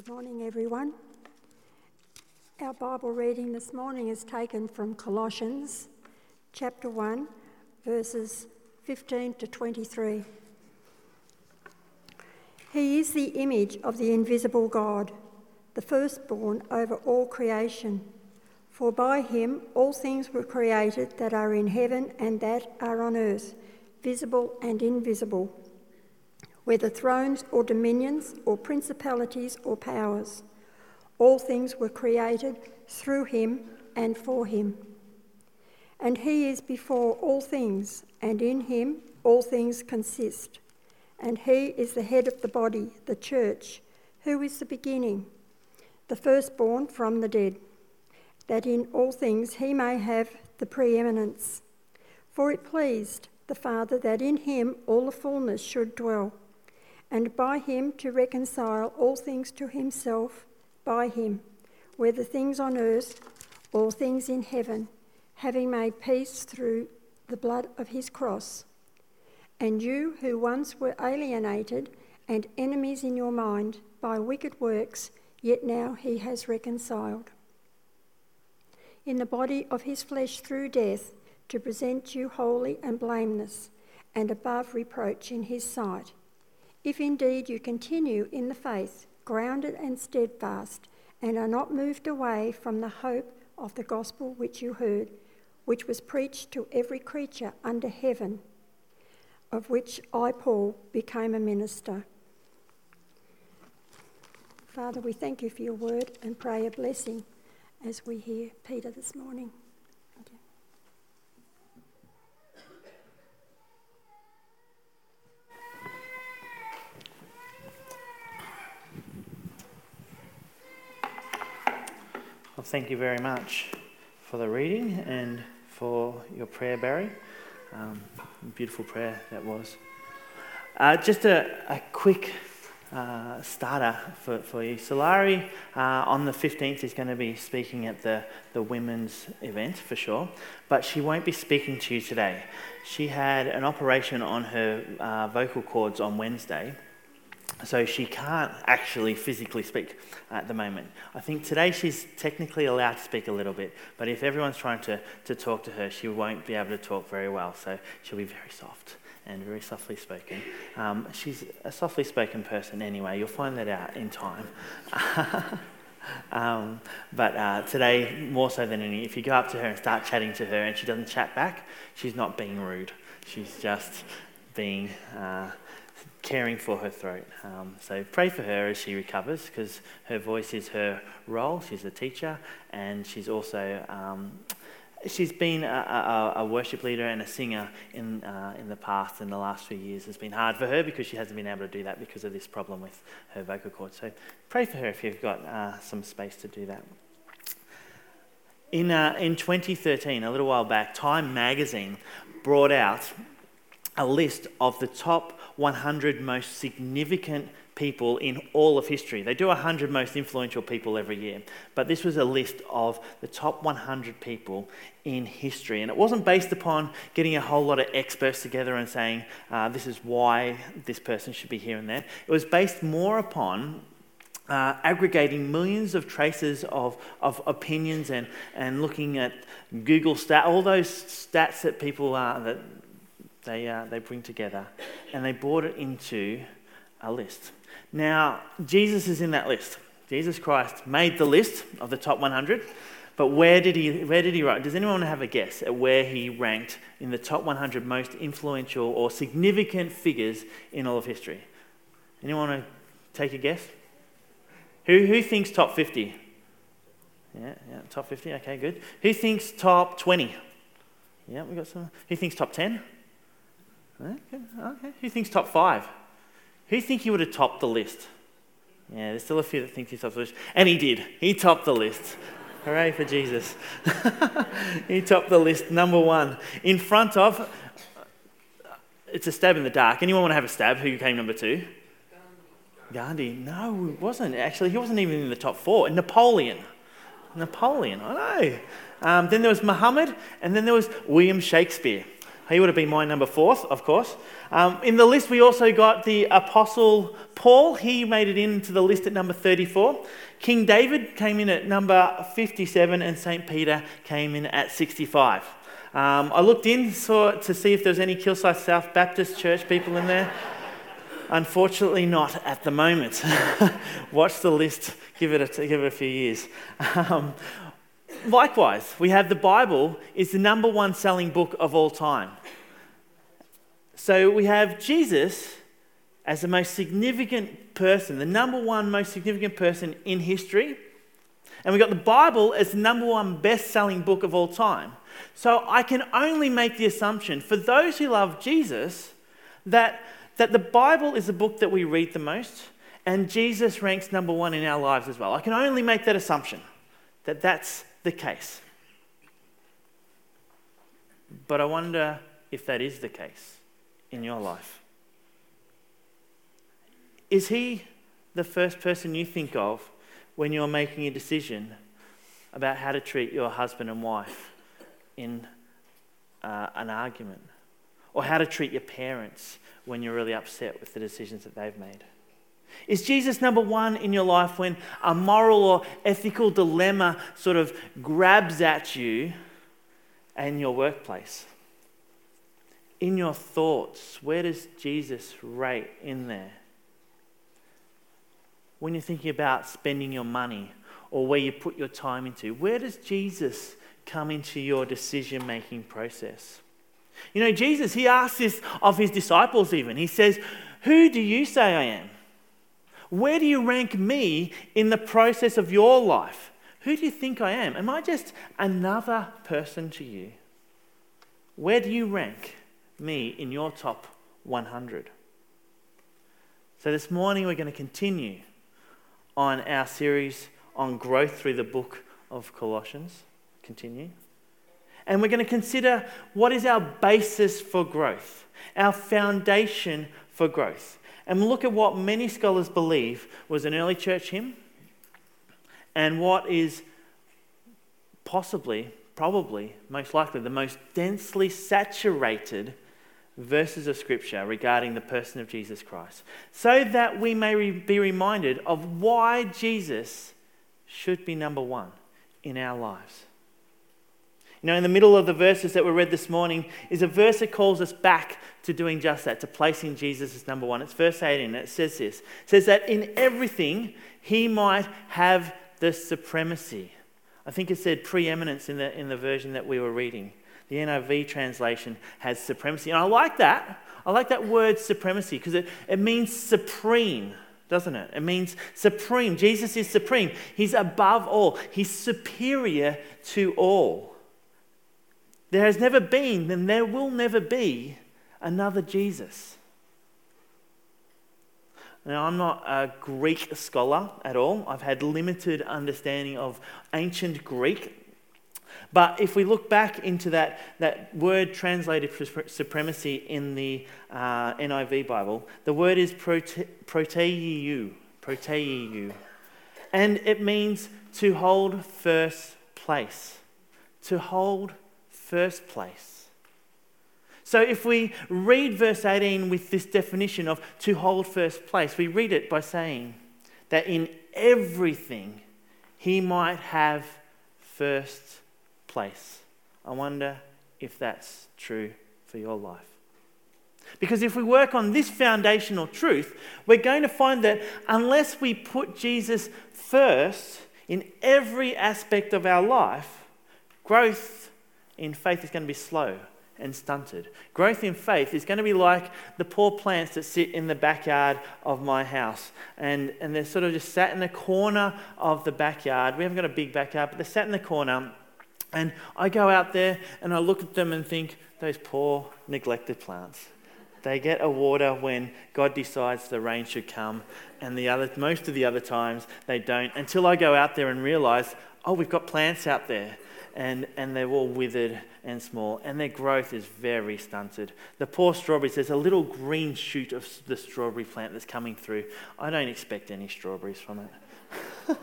Good morning, everyone. Our Bible reading this morning is taken from Colossians chapter 1, verses 15 to 23. He is the image of the invisible God, the firstborn over all creation. For by him all things were created that are in heaven and that are on earth, visible and invisible whether thrones or dominions or principalities or powers. All things were created through him and for him. And he is before all things, and in him all things consist. And he is the head of the body, the church, who is the beginning, the firstborn from the dead, that in all things he may have the preeminence. For it pleased the Father that in him all the fullness should dwell and by him to reconcile all things to himself by him, whether things on earth or things in heaven, having made peace through the blood of his cross. And you who once were alienated and enemies in your mind by wicked works, yet now he has reconciled. In the body of his flesh through death, to present you holy and blameless and above reproach in his sight if indeed you continue in the faith, grounded and steadfast, and are not moved away from the hope of the gospel which you heard, which was preached to every creature under heaven, of which I, Paul, became a minister. Father, we thank you for your word and pray a blessing as we hear Peter this morning. Thank you very much for the reading and for your prayer, Barry. Um, beautiful prayer that was. Uh, just a, a quick uh, starter for, for you. Solari uh, on the 15th is going to be speaking at the, the women's event for sure, but she won't be speaking to you today. She had an operation on her uh, vocal cords on Wednesday so she can't actually physically speak at the moment. I think today she's technically allowed to speak a little bit, but if everyone's trying to, to talk to her, she won't be able to talk very well. So she'll be very soft and very softly spoken. Um, she's a softly spoken person anyway, you'll find that out in time. um, but uh, today, more so than any, if you go up to her and start chatting to her and she doesn't chat back, she's not being rude. She's just being. Uh, caring for her throat. Um, so pray for her as she recovers because her voice is her role. She's a teacher and she's also. Um, she's been a, a, a, worship leader and a singer in, uh, in the past, in the last few years. It's been hard for her because she hasn't been able to do that because of this problem with her vocal cords. So pray for her if you've got uh, some space to do that. In, uh, in 2013, a little while back, Time magazine brought out a list of the top 100 most significant people in all of history. They do 100 most influential people every year, but this was a list of the top 100 people in history. And it wasn't based upon getting a whole lot of experts together and saying, uh, this is why this person should be here and there. It was based more upon uh, aggregating millions of traces of, of opinions and, and looking at Google stats, all those stats that people uh, that they, uh, they bring together and they brought it into a list. Now, Jesus is in that list. Jesus Christ made the list of the top 100, but where did he, where did he write? Does anyone have a guess at where he ranked in the top 100 most influential or significant figures in all of history? Anyone want to take a guess? Who, who thinks top 50? Yeah, yeah, top 50, okay, good. Who thinks top 20? Yeah, we got some. Who thinks top 10? Okay, okay. Who thinks top five? Who think he would have topped the list? Yeah, there's still a few that think he topped the list. And he did. He topped the list. Hooray for Jesus. he topped the list, number one. In front of, it's a stab in the dark. Anyone want to have a stab? Who came number two? Gandhi. No, it wasn't. Actually, he wasn't even in the top four. Napoleon. Napoleon, I know. Um, then there was Muhammad, and then there was William Shakespeare. He would have been my number fourth, of course. Um, in the list, we also got the Apostle Paul. He made it into the list at number 34. King David came in at number 57, and St. Peter came in at 65. Um, I looked in saw, to see if there was any Kilsyth South Baptist Church people in there. Unfortunately, not at the moment. Watch the list, give it a, give it a few years. Um, likewise, we have the Bible is the number one selling book of all time. So we have Jesus as the most significant person, the number one most significant person in history. And we've got the Bible as the number one best selling book of all time. So I can only make the assumption for those who love Jesus that, that the Bible is the book that we read the most and Jesus ranks number one in our lives as well. I can only make that assumption that that's the case. But I wonder if that is the case in your life. Is he the first person you think of when you're making a decision about how to treat your husband and wife in uh, an argument? Or how to treat your parents when you're really upset with the decisions that they've made? Is Jesus number one in your life when a moral or ethical dilemma sort of grabs at you and your workplace? In your thoughts, where does Jesus rate in there? When you're thinking about spending your money or where you put your time into, where does Jesus come into your decision making process? You know, Jesus, he asks this of his disciples even. He says, Who do you say I am? Where do you rank me in the process of your life? Who do you think I am? Am I just another person to you? Where do you rank me in your top 100? So, this morning we're going to continue on our series on growth through the book of Colossians. Continue. And we're going to consider what is our basis for growth, our foundation for growth and look at what many scholars believe was an early church hymn and what is possibly, probably, most likely the most densely saturated verses of Scripture regarding the person of Jesus Christ, so that we may re- be reminded of why Jesus should be number one in our lives. You know, in the middle of the verses that were read this morning is a verse that calls us back to doing just that, to placing Jesus as number one. It's verse 18. It says this. It says that in everything he might have the supremacy. I think it said preeminence in the, in the version that we were reading. The NIV translation has supremacy. And I like that. I like that word supremacy because it, it means supreme, doesn't it? It means supreme. Jesus is supreme. He's above all, He's superior to all. There has never been, and there will never be, another Jesus. Now, I'm not a Greek scholar at all. I've had limited understanding of ancient Greek. But if we look back into that, that word translated for supremacy in the uh, NIV Bible, the word is prote, proteiou, proteiou. And it means to hold first place. To hold first place. So if we read verse 18 with this definition of to hold first place, we read it by saying that in everything he might have first place. I wonder if that's true for your life. Because if we work on this foundational truth, we're going to find that unless we put Jesus first in every aspect of our life, growth in faith is going to be slow and stunted. Growth in faith is going to be like the poor plants that sit in the backyard of my house. And, and they're sort of just sat in the corner of the backyard. We haven't got a big backyard, but they're sat in the corner. And I go out there and I look at them and think, those poor, neglected plants. They get a water when God decides the rain should come, and the other, most of the other times they don't. Until I go out there and realize, oh, we've got plants out there and, and they're all withered and small, and their growth is very stunted. The poor strawberries, there's a little green shoot of the strawberry plant that's coming through. I don't expect any strawberries from it.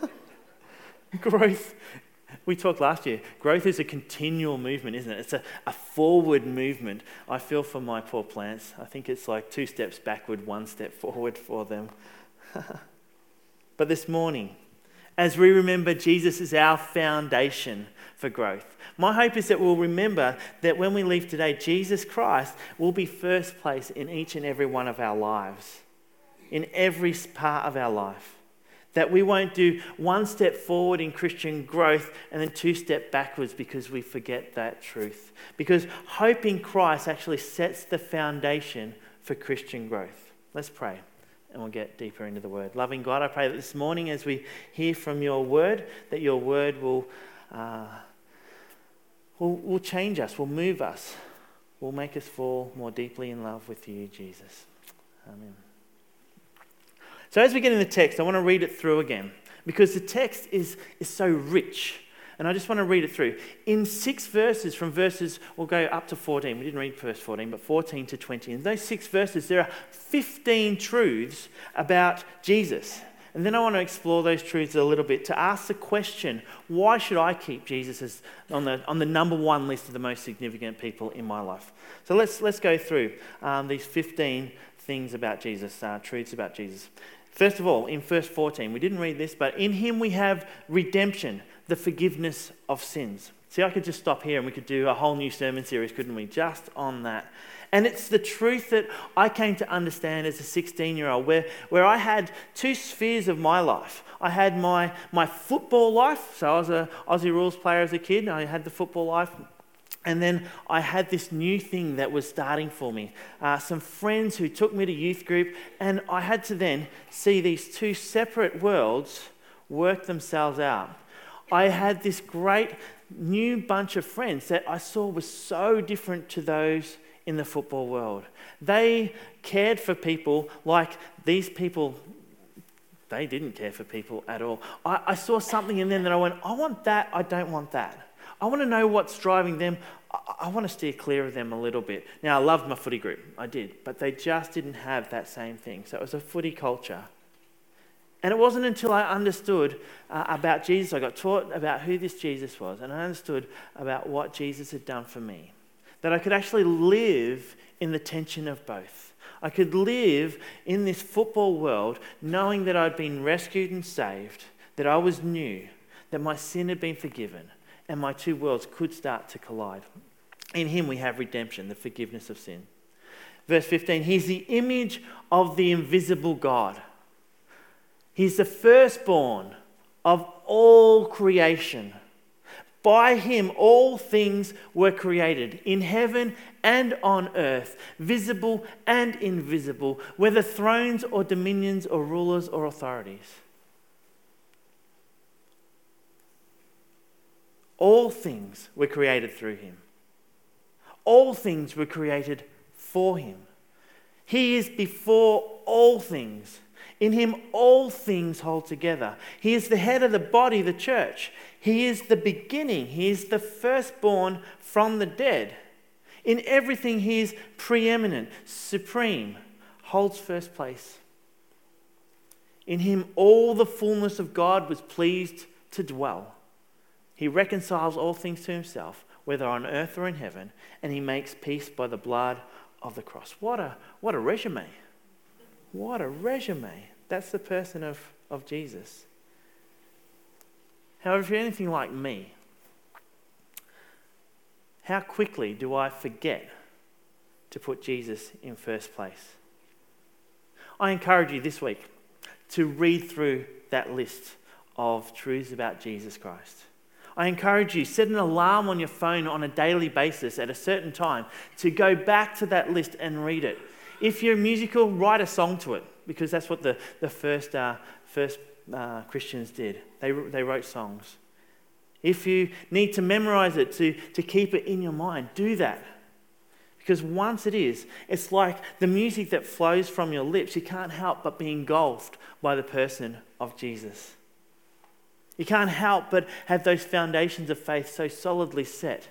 growth we talked last year, growth is a continual movement, isn't it? It's a, a forward movement. I feel for my poor plants. I think it's like two steps backward, one step forward for them. but this morning, as we remember Jesus is our foundation for growth, my hope is that we'll remember that when we leave today, Jesus Christ will be first place in each and every one of our lives, in every part of our life. That we won't do one step forward in Christian growth and then two step backwards because we forget that truth. Because hope in Christ actually sets the foundation for Christian growth. Let's pray and we'll get deeper into the word. Loving God, I pray that this morning as we hear from your word, that your word will. Uh, will, will change us, will move us, will make us fall more deeply in love with you, Jesus. Amen. So, as we get in the text, I want to read it through again because the text is, is so rich. And I just want to read it through. In six verses, from verses, we'll go up to 14. We didn't read verse 14, but 14 to 20. In those six verses, there are 15 truths about Jesus. And then I want to explore those truths a little bit to ask the question why should I keep Jesus as on the, on the number one list of the most significant people in my life? So let's, let's go through um, these 15 things about Jesus, uh, truths about Jesus. First of all, in verse 14, we didn't read this, but in him we have redemption, the forgiveness of sins. See, I could just stop here and we could do a whole new sermon series, couldn't we? Just on that. And it's the truth that I came to understand as a 16 year old, where, where I had two spheres of my life. I had my, my football life, so I was an Aussie rules player as a kid, I had the football life. And then I had this new thing that was starting for me. Uh, some friends who took me to youth group, and I had to then see these two separate worlds work themselves out. I had this great new bunch of friends that I saw was so different to those in the football world. They cared for people like these people, they didn't care for people at all. I, I saw something in them that I went, I want that, I don't want that. I want to know what's driving them. I, I want to steer clear of them a little bit. Now, I loved my footy group, I did, but they just didn't have that same thing. So it was a footy culture. And it wasn't until I understood uh, about Jesus, I got taught about who this Jesus was, and I understood about what Jesus had done for me that I could actually live in the tension of both. I could live in this football world knowing that I'd been rescued and saved, that I was new, that my sin had been forgiven, and my two worlds could start to collide. In Him we have redemption, the forgiveness of sin. Verse 15 He's the image of the invisible God. He's the firstborn of all creation. By him all things were created, in heaven and on earth, visible and invisible, whether thrones or dominions or rulers or authorities. All things were created through him. All things were created for him. He is before all things. In him, all things hold together. He is the head of the body, the church. He is the beginning. He is the firstborn from the dead. In everything, he is preeminent, supreme, holds first place. In him, all the fullness of God was pleased to dwell. He reconciles all things to himself, whether on earth or in heaven, and he makes peace by the blood of the cross. What a, what a resume! What a resume. That's the person of, of Jesus. However, if you're anything like me, how quickly do I forget to put Jesus in first place? I encourage you this week to read through that list of truths about Jesus Christ. I encourage you, set an alarm on your phone on a daily basis at a certain time to go back to that list and read it. If you're musical, write a song to it because that's what the, the first, uh, first uh, Christians did. They, they wrote songs. If you need to memorize it to, to keep it in your mind, do that. Because once it is, it's like the music that flows from your lips. You can't help but be engulfed by the person of Jesus. You can't help but have those foundations of faith so solidly set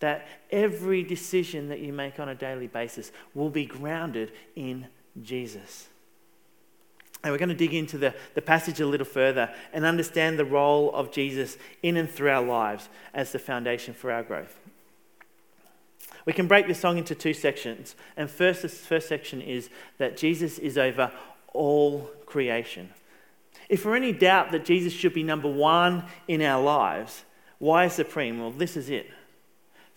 that every decision that you make on a daily basis will be grounded in Jesus. And we're going to dig into the, the passage a little further and understand the role of Jesus in and through our lives as the foundation for our growth. We can break this song into two sections. And first, this first section is that Jesus is over all creation. If we're any doubt that Jesus should be number one in our lives, why is supreme? Well, this is it.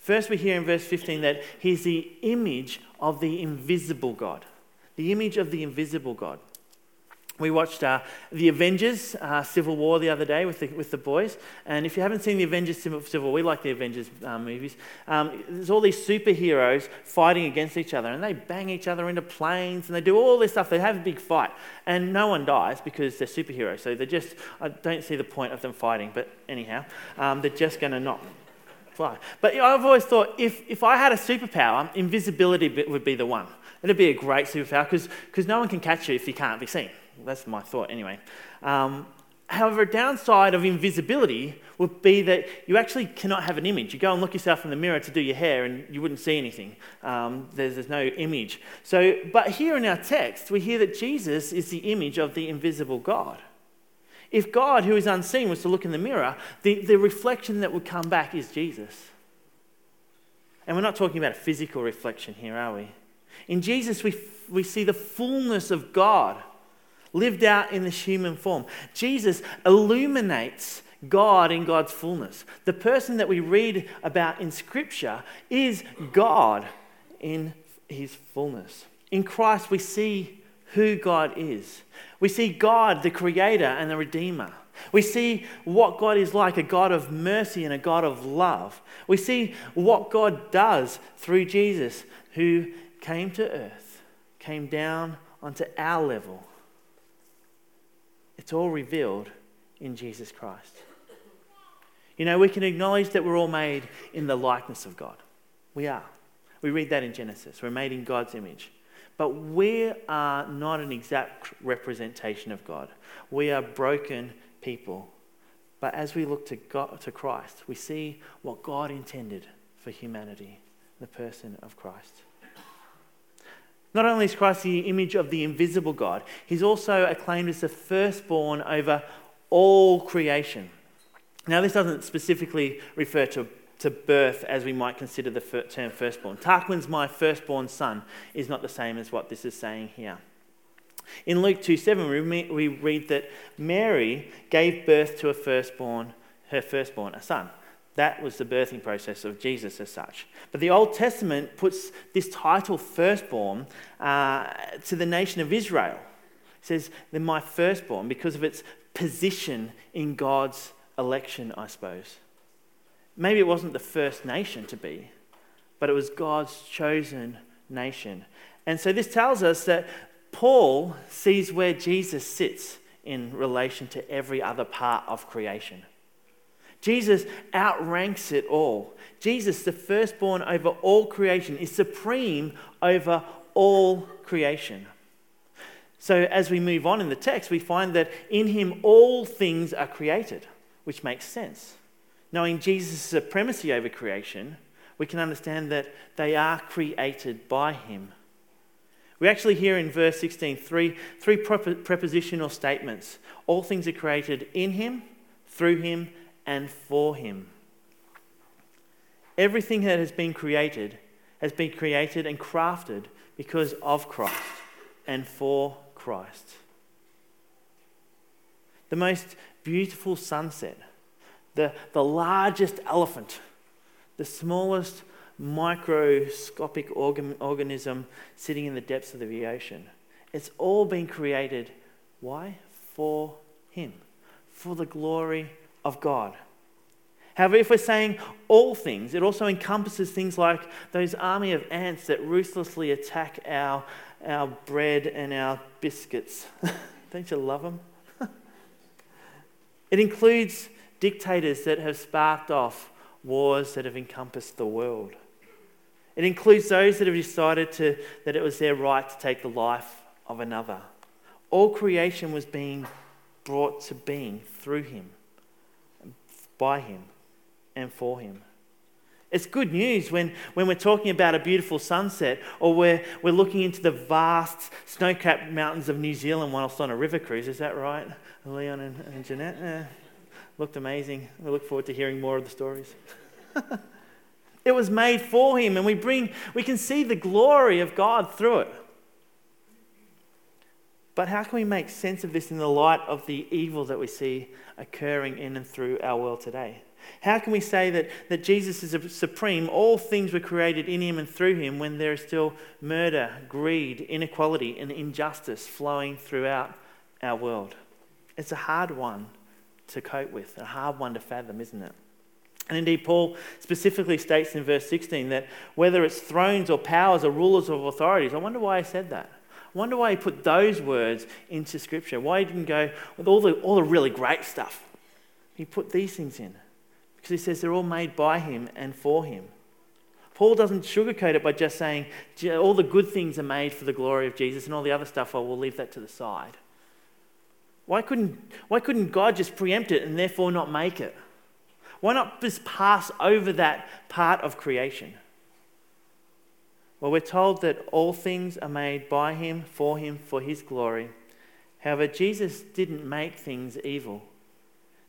First, we hear in verse 15 that he's the image of the invisible God. The image of the invisible God. We watched uh, The Avengers uh, Civil War the other day with the, with the boys. And if you haven't seen The Avengers Civil, War, we like the Avengers uh, movies. Um, there's all these superheroes fighting against each other, and they bang each other into planes, and they do all this stuff. They have a big fight, and no one dies because they're superheroes. So they're just, I don't see the point of them fighting, but anyhow, um, they're just going to not fly. But I've always thought if, if I had a superpower, invisibility would be the one. It'd be a great superpower because no one can catch you if you can't be seen. That's my thought, anyway. Um, however, a downside of invisibility would be that you actually cannot have an image. You go and look yourself in the mirror to do your hair, and you wouldn't see anything. Um, there's, there's no image. So, but here in our text, we hear that Jesus is the image of the invisible God. If God, who is unseen, was to look in the mirror, the, the reflection that would come back is Jesus. And we're not talking about a physical reflection here, are we? In Jesus, we, we see the fullness of God lived out in this human form. Jesus illuminates God in God's fullness. The person that we read about in Scripture is God in his fullness. In Christ, we see who God is. We see God, the Creator and the Redeemer. We see what God is like a God of mercy and a God of love. We see what God does through Jesus, who came to earth, came down onto our level it's all revealed in Jesus Christ. You know, we can acknowledge that we're all made in the likeness of God. We are. We read that in Genesis. We're made in God's image. But we are not an exact representation of God. We are broken people. But as we look to, God, to Christ, we see what God intended for humanity, the person of Christ. Not only is Christ the image of the invisible God, he's also acclaimed as the firstborn over all creation. Now, this doesn't specifically refer to, to birth as we might consider the term firstborn. Tarquin's my firstborn son is not the same as what this is saying here. In Luke 2 7, we read that Mary gave birth to a firstborn, her firstborn, a son. That was the birthing process of Jesus as such. But the Old Testament puts this title, firstborn, uh, to the nation of Israel. It says, they're my firstborn because of its position in God's election, I suppose. Maybe it wasn't the first nation to be, but it was God's chosen nation. And so this tells us that Paul sees where Jesus sits in relation to every other part of creation. Jesus outranks it all. Jesus, the firstborn over all creation, is supreme over all creation. So, as we move on in the text, we find that in him all things are created, which makes sense. Knowing Jesus' supremacy over creation, we can understand that they are created by him. We actually hear in verse 16 three, three prepositional statements. All things are created in him, through him, and for him. Everything that has been created has been created and crafted because of Christ and for Christ. The most beautiful sunset, the, the largest elephant, the smallest microscopic organ, organism sitting in the depths of the ocean. It's all been created. Why? For Him, for the glory of God. However, if we're saying all things, it also encompasses things like those army of ants that ruthlessly attack our, our bread and our biscuits. Don't you love them? it includes dictators that have sparked off wars that have encompassed the world. It includes those that have decided to, that it was their right to take the life of another. All creation was being brought to being through him by him and for him. It's good news when, when we're talking about a beautiful sunset or we're, we're looking into the vast snow capped mountains of New Zealand whilst on a river cruise. Is that right, Leon and, and Jeanette? Eh, looked amazing. We look forward to hearing more of the stories. it was made for him, and we, bring, we can see the glory of God through it. But how can we make sense of this in the light of the evil that we see occurring in and through our world today? How can we say that, that Jesus is supreme? All things were created in him and through him when there is still murder, greed, inequality, and injustice flowing throughout our world. It's a hard one to cope with, a hard one to fathom, isn't it? And indeed, Paul specifically states in verse 16 that whether it's thrones or powers or rulers or authorities, I wonder why he said that. I wonder why he put those words into Scripture. Why he didn't go with all the, all the really great stuff. He put these things in. Because he says they're all made by him and for him. Paul doesn't sugarcoat it by just saying all the good things are made for the glory of Jesus and all the other stuff, well, we'll leave that to the side. Why couldn't, why couldn't God just preempt it and therefore not make it? Why not just pass over that part of creation? Well, we're told that all things are made by him, for him, for his glory. However, Jesus didn't make things evil.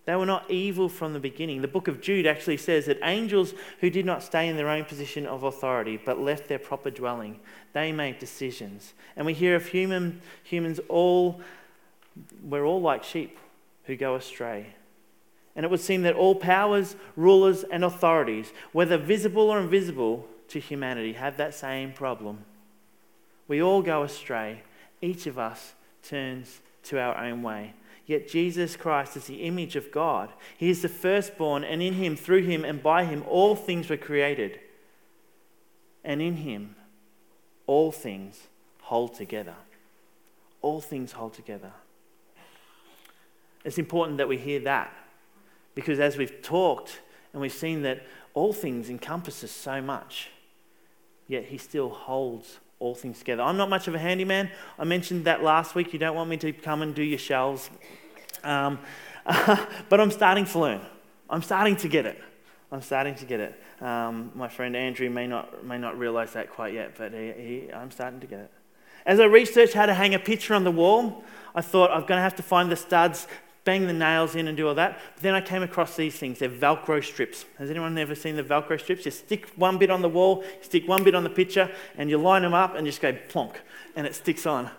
They were not evil from the beginning. The book of Jude actually says that angels who did not stay in their own position of authority but left their proper dwelling, they made decisions. And we hear of human, humans all, we're all like sheep who go astray. And it would seem that all powers, rulers, and authorities, whether visible or invisible to humanity, have that same problem. We all go astray. Each of us turns to our own way. Yet Jesus Christ is the image of God. He is the firstborn, and in him, through him, and by him, all things were created. And in him, all things hold together. All things hold together. It's important that we hear that because as we've talked and we've seen that all things encompasses so much, yet he still holds all things together. I'm not much of a handyman. I mentioned that last week. You don't want me to come and do your shelves. Um, but I'm starting to learn. I'm starting to get it. I'm starting to get it. Um, my friend Andrew may not, may not realize that quite yet, but he, he, I'm starting to get it. As I researched how to hang a picture on the wall, I thought I'm going to have to find the studs bang the nails in and do all that. But then I came across these things. They're Velcro strips. Has anyone ever seen the Velcro strips? You stick one bit on the wall, stick one bit on the picture, and you line them up and just go plonk, and it sticks on.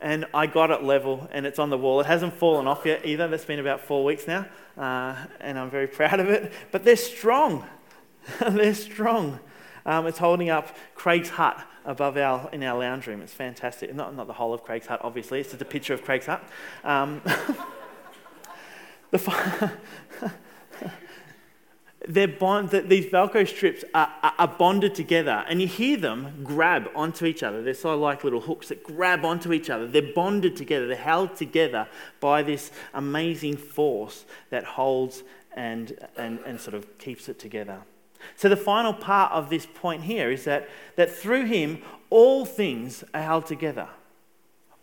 And I got it level, and it's on the wall. It hasn't fallen off yet either. That's been about four weeks now, uh, and I'm very proud of it. But they're strong. they're strong. Um, it's holding up Craig's hut above our in our lounge room. It's fantastic. Not, not the whole of Craig's hut, obviously. It's just a picture of Craig's hut. Um, The they're bond, these Velcro strips are, are, bonded together, and you hear them grab onto each other. They're of like little hooks that grab onto each other. They're bonded together, they're held together by this amazing force that holds and, and, and sort of keeps it together. So, the final part of this point here is that, that through him, all things are held together.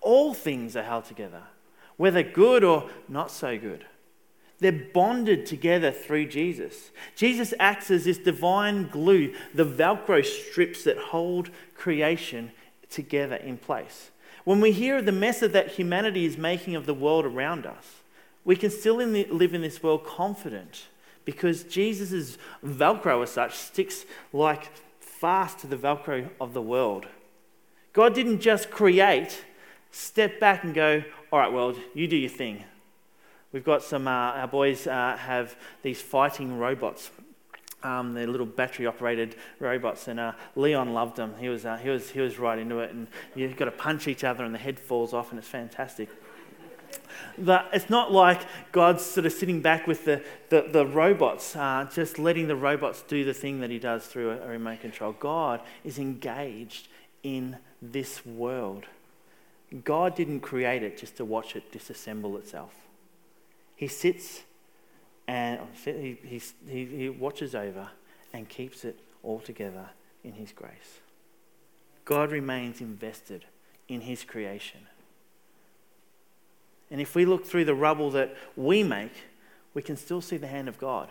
All things are held together, whether good or not so good. They're bonded together through Jesus. Jesus acts as this divine glue, the Velcro strips that hold creation together in place. When we hear of the mess that humanity is making of the world around us, we can still in the, live in this world confident because Jesus' Velcro, as such, sticks like fast to the Velcro of the world. God didn't just create, step back and go, all right, world, you do your thing. We've got some, uh, our boys uh, have these fighting robots. Um, they're little battery operated robots, and uh, Leon loved them. He was, uh, he, was, he was right into it, and you've got to punch each other, and the head falls off, and it's fantastic. But it's not like God's sort of sitting back with the, the, the robots, uh, just letting the robots do the thing that He does through a, a remote control. God is engaged in this world. God didn't create it just to watch it disassemble itself. He sits and he, he, he watches over and keeps it all together in His grace. God remains invested in His creation. And if we look through the rubble that we make, we can still see the hand of God.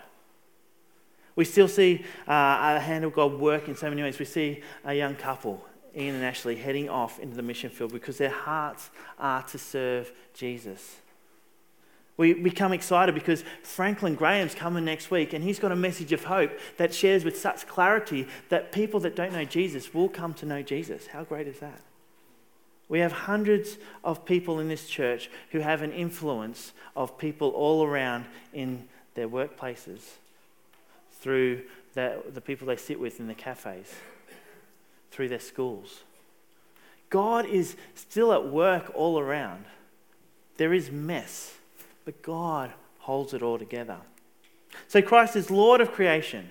We still see uh, a hand of God work in so many ways. We see a young couple, Ian and Ashley, heading off into the mission field because their hearts are to serve Jesus. We become excited because Franklin Graham's coming next week and he's got a message of hope that shares with such clarity that people that don't know Jesus will come to know Jesus. How great is that? We have hundreds of people in this church who have an influence of people all around in their workplaces, through the, the people they sit with in the cafes, through their schools. God is still at work all around. There is mess, but God holds it all together. So Christ is Lord of creation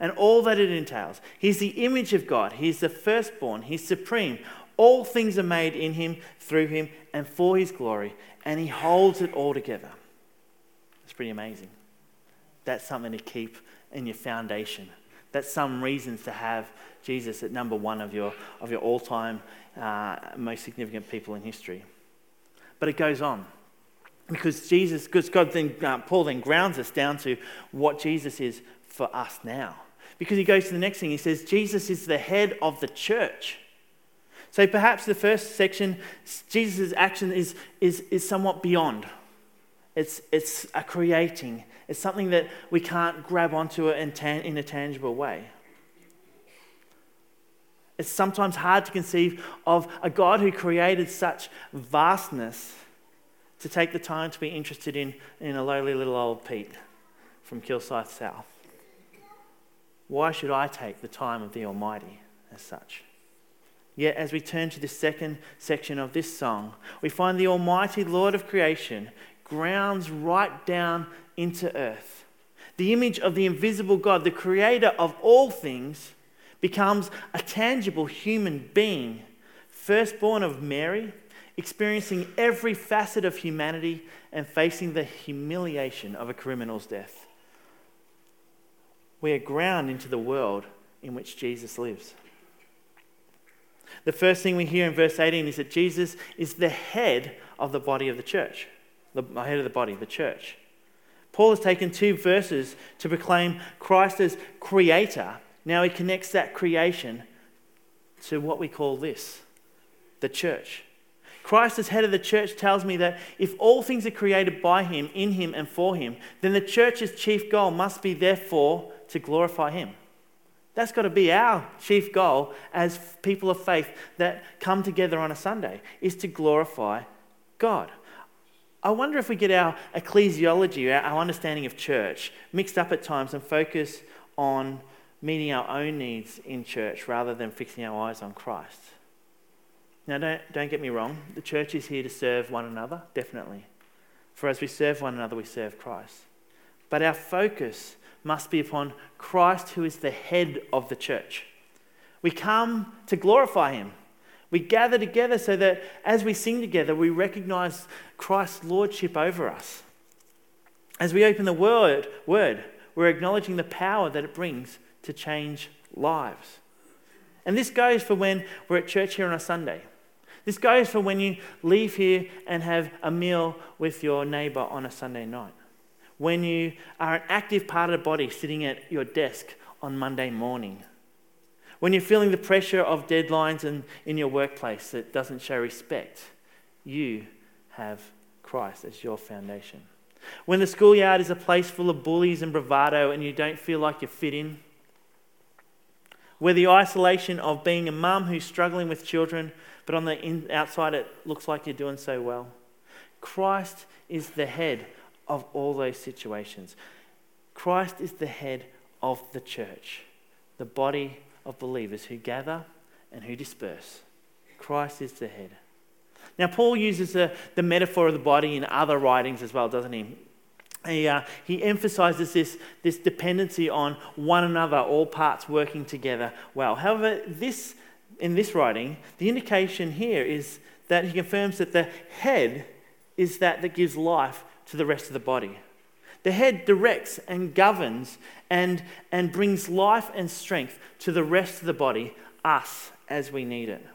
and all that it entails. He's the image of God, He's the firstborn, He's supreme. All things are made in Him, through Him, and for His glory, and He holds it all together. It's pretty amazing. That's something to keep in your foundation. That's some reasons to have Jesus at number one of your, of your all time uh, most significant people in history. But it goes on. Because Jesus, because God then, uh, Paul then grounds us down to what Jesus is for us now. Because he goes to the next thing, he says, Jesus is the head of the church. So perhaps the first section, Jesus' action is, is, is somewhat beyond. It's, it's a creating, it's something that we can't grab onto in, tan- in a tangible way. It's sometimes hard to conceive of a God who created such vastness to take the time to be interested in, in a lowly little old Pete from Kilsyth South. Why should I take the time of the Almighty as such? Yet, as we turn to the second section of this song, we find the Almighty Lord of creation grounds right down into earth. The image of the invisible God, the creator of all things, becomes a tangible human being, firstborn of Mary, experiencing every facet of humanity and facing the humiliation of a criminal's death. We are ground into the world in which Jesus lives. The first thing we hear in verse 18 is that Jesus is the head of the body of the church, the head of the body, the church. Paul has taken two verses to proclaim Christ as creator. Now he connects that creation to what we call this the church. Christ, as head of the church, tells me that if all things are created by him, in him, and for him, then the church's chief goal must be, therefore, to glorify him. That's got to be our chief goal as people of faith that come together on a Sunday, is to glorify God. I wonder if we get our ecclesiology, our understanding of church, mixed up at times and focus on meeting our own needs in church rather than fixing our eyes on Christ. Now, don't, don't get me wrong, the church is here to serve one another, definitely. For as we serve one another, we serve Christ. But our focus must be upon Christ, who is the head of the church. We come to glorify him. We gather together so that as we sing together, we recognize Christ's lordship over us. As we open the word, word, we're acknowledging the power that it brings to change lives. And this goes for when we're at church here on a Sunday. This goes for when you leave here and have a meal with your neighbor on a Sunday night. When you are an active part of the body sitting at your desk on Monday morning when you're feeling the pressure of deadlines and in your workplace that doesn't show respect, you have Christ as your foundation. When the schoolyard is a place full of bullies and bravado and you don't feel like you fit in, where the isolation of being a mum who's struggling with children, but on the in, outside it looks like you're doing so well. Christ is the head of all those situations. Christ is the head of the church, the body of believers who gather and who disperse. Christ is the head. Now, Paul uses the, the metaphor of the body in other writings as well, doesn't he? He, uh, he emphasizes this, this dependency on one another, all parts working together well. However, this, in this writing, the indication here is that he confirms that the head is that that gives life to the rest of the body. The head directs and governs and, and brings life and strength to the rest of the body, us, as we need it.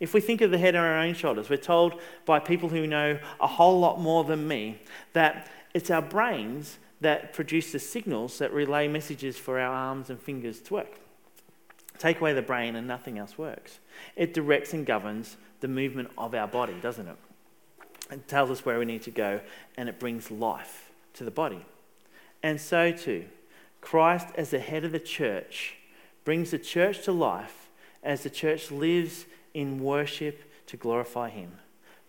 If we think of the head on our own shoulders, we're told by people who know a whole lot more than me that it's our brains that produce the signals that relay messages for our arms and fingers to work. Take away the brain and nothing else works. It directs and governs the movement of our body, doesn't it? It tells us where we need to go and it brings life to the body. And so too, Christ as the head of the church brings the church to life as the church lives in worship to glorify Him,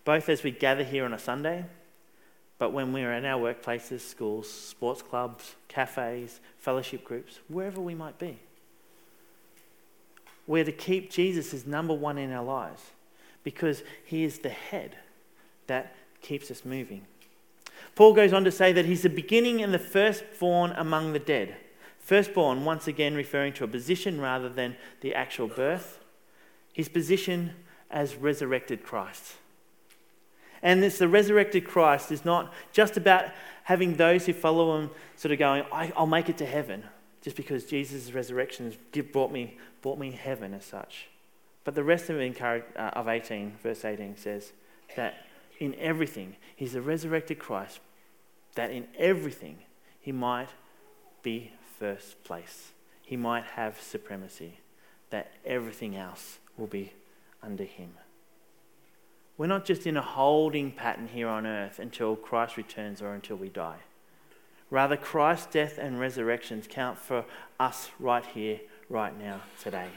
both as we gather here on a Sunday, but when we're in our workplaces, schools, sports clubs, cafes, fellowship groups, wherever we might be. We're to keep Jesus as number one in our lives because He is the head that keeps us moving. Paul goes on to say that he's the beginning and the firstborn among the dead. Firstborn, once again, referring to a position rather than the actual birth. His position as resurrected Christ. And it's the resurrected Christ is not just about having those who follow him sort of going, I'll make it to heaven, just because Jesus' resurrection has brought me, brought me heaven as such. But the rest of, uh, of 18, verse 18 says that in everything, he's the resurrected Christ, that in everything he might be first place. He might have supremacy, that everything else will be under him. We're not just in a holding pattern here on earth until Christ returns or until we die. Rather, Christ's death and resurrections count for us right here, right now, today.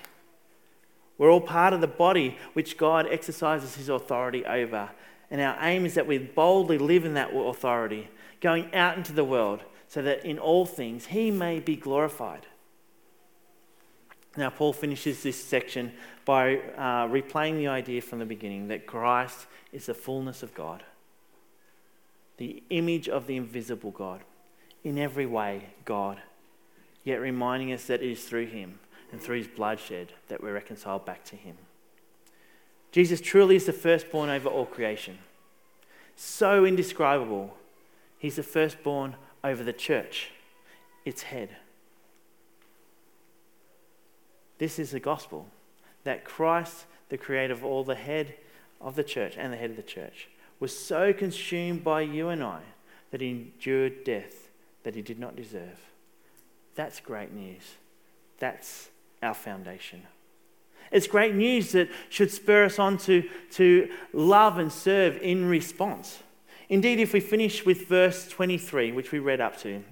We're all part of the body which God exercises his authority over. And our aim is that we boldly live in that authority, going out into the world so that in all things he may be glorified. Now, Paul finishes this section by uh, replaying the idea from the beginning that Christ is the fullness of God, the image of the invisible God, in every way, God, yet reminding us that it is through him and through his bloodshed that we're reconciled back to him. Jesus truly is the firstborn over all creation. So indescribable. He's the firstborn over the church, its head. This is the gospel that Christ, the creator of all the head of the church and the head of the church, was so consumed by you and I that he endured death that he did not deserve. That's great news. That's our foundation. It's great news that should spur us on to, to love and serve in response. Indeed, if we finish with verse 23, which we read up to,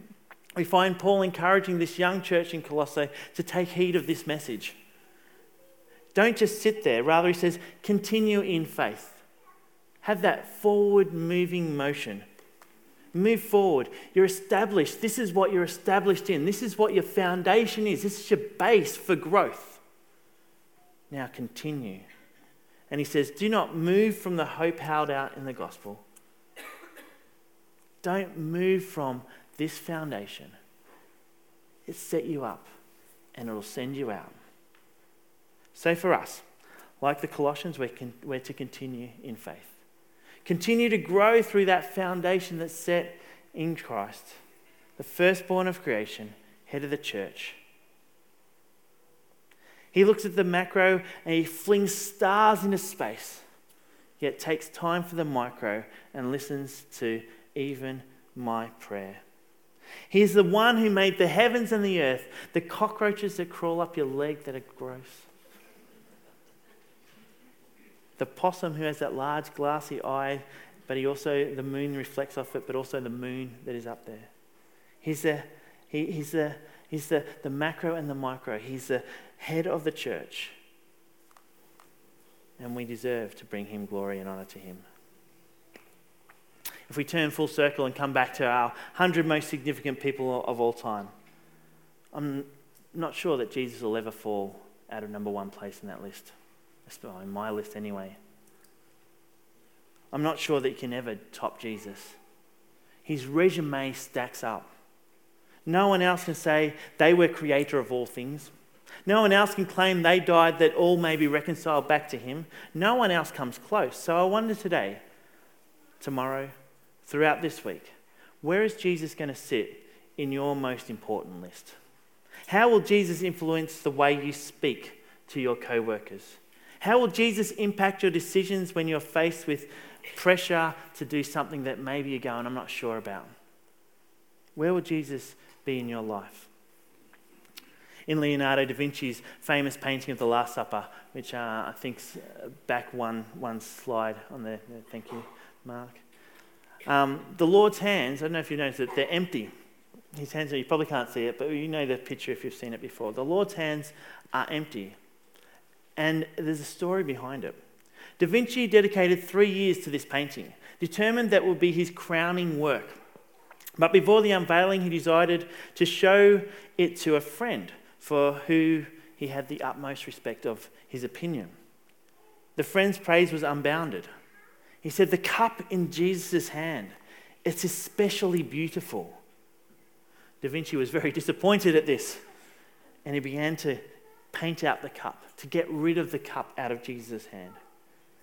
we find Paul encouraging this young church in Colossae to take heed of this message. Don't just sit there. Rather, he says, continue in faith. Have that forward moving motion. Move forward. You're established. This is what you're established in. This is what your foundation is. This is your base for growth. Now continue. And he says, Do not move from the hope held out in the gospel. Don't move from this foundation. It set you up and it'll send you out. So for us, like the Colossians, we're, con- we're to continue in faith. Continue to grow through that foundation that's set in Christ, the firstborn of creation, head of the church. He looks at the macro and he flings stars into space, yet takes time for the micro and listens to even my prayer. He's the one who made the heavens and the earth, the cockroaches that crawl up your leg that are gross the possum who has that large glassy eye, but he also, the moon reflects off it, but also the moon that is up there. He's the, he, he's the, he's the, the macro and the micro. He's the head of the church. And we deserve to bring him glory and honor to him. If we turn full circle and come back to our 100 most significant people of all time, I'm not sure that Jesus will ever fall out of number one place in that list on my list anyway. I'm not sure that you can ever top Jesus. His resume stacks up. No one else can say they were creator of all things. No one else can claim they died that all may be reconciled back to him. No one else comes close. So I wonder today, tomorrow, throughout this week, where is Jesus going to sit in your most important list? How will Jesus influence the way you speak to your co workers? How will Jesus impact your decisions when you're faced with pressure to do something that maybe you're going, I'm not sure about? Where will Jesus be in your life? In Leonardo da Vinci's famous painting of the Last Supper, which uh, I think's uh, back one, one slide on there. Thank you, Mark. Um, the Lord's hands, I don't know if you noticed that they're empty. His hands, you probably can't see it, but you know the picture if you've seen it before. The Lord's hands are empty. And there's a story behind it. Da Vinci dedicated three years to this painting, determined that would be his crowning work. But before the unveiling, he decided to show it to a friend for who he had the utmost respect of his opinion. The friend's praise was unbounded. He said, The cup in Jesus' hand, it's especially beautiful. Da Vinci was very disappointed at this, and he began to paint out the cup, to get rid of the cup out of Jesus' hand.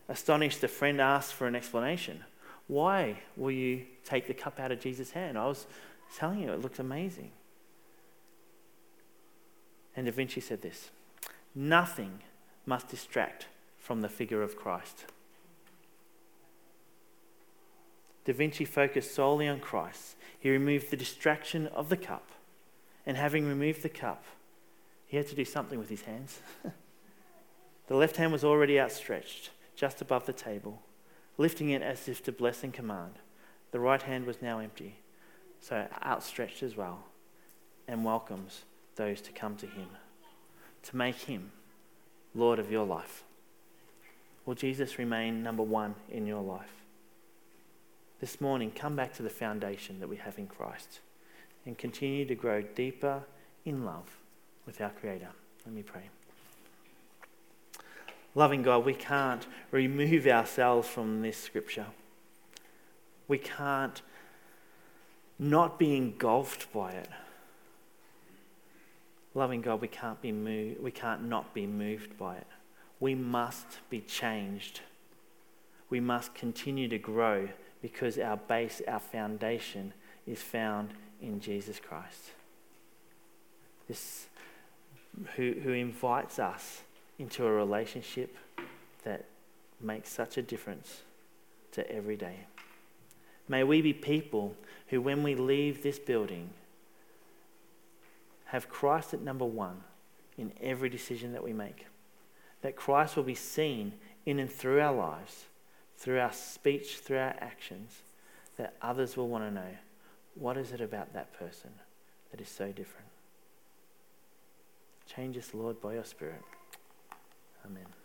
Astonished, the friend asked for an explanation. Why will you take the cup out of Jesus' hand? I was telling you, it looked amazing. And Da Vinci said this Nothing must distract from the figure of Christ. Da Vinci focused solely on Christ. He removed the distraction of the cup. And having removed the cup, he had to do something with his hands. the left hand was already outstretched, just above the table, lifting it as if to bless and command. The right hand was now empty, so outstretched as well, and welcomes those to come to him, to make him Lord of your life. Will Jesus remain number one in your life? This morning, come back to the foundation that we have in Christ and continue to grow deeper in love with our Creator. Let me pray. Loving God, we can't remove ourselves from this scripture. We can't not be engulfed by it loving God, we can't be moved, we can't not be moved by it. We must be changed. We must continue to grow because our base, our foundation is found in Jesus Christ. This who, who invites us into a relationship that makes such a difference to every day. May we be people who, when we leave this building, have Christ at number one in every decision that we make. That Christ will be seen in and through our lives, through our speech, through our actions, that others will want to know what is it about that person that is so different. Change us, Lord, by your Spirit. Amen.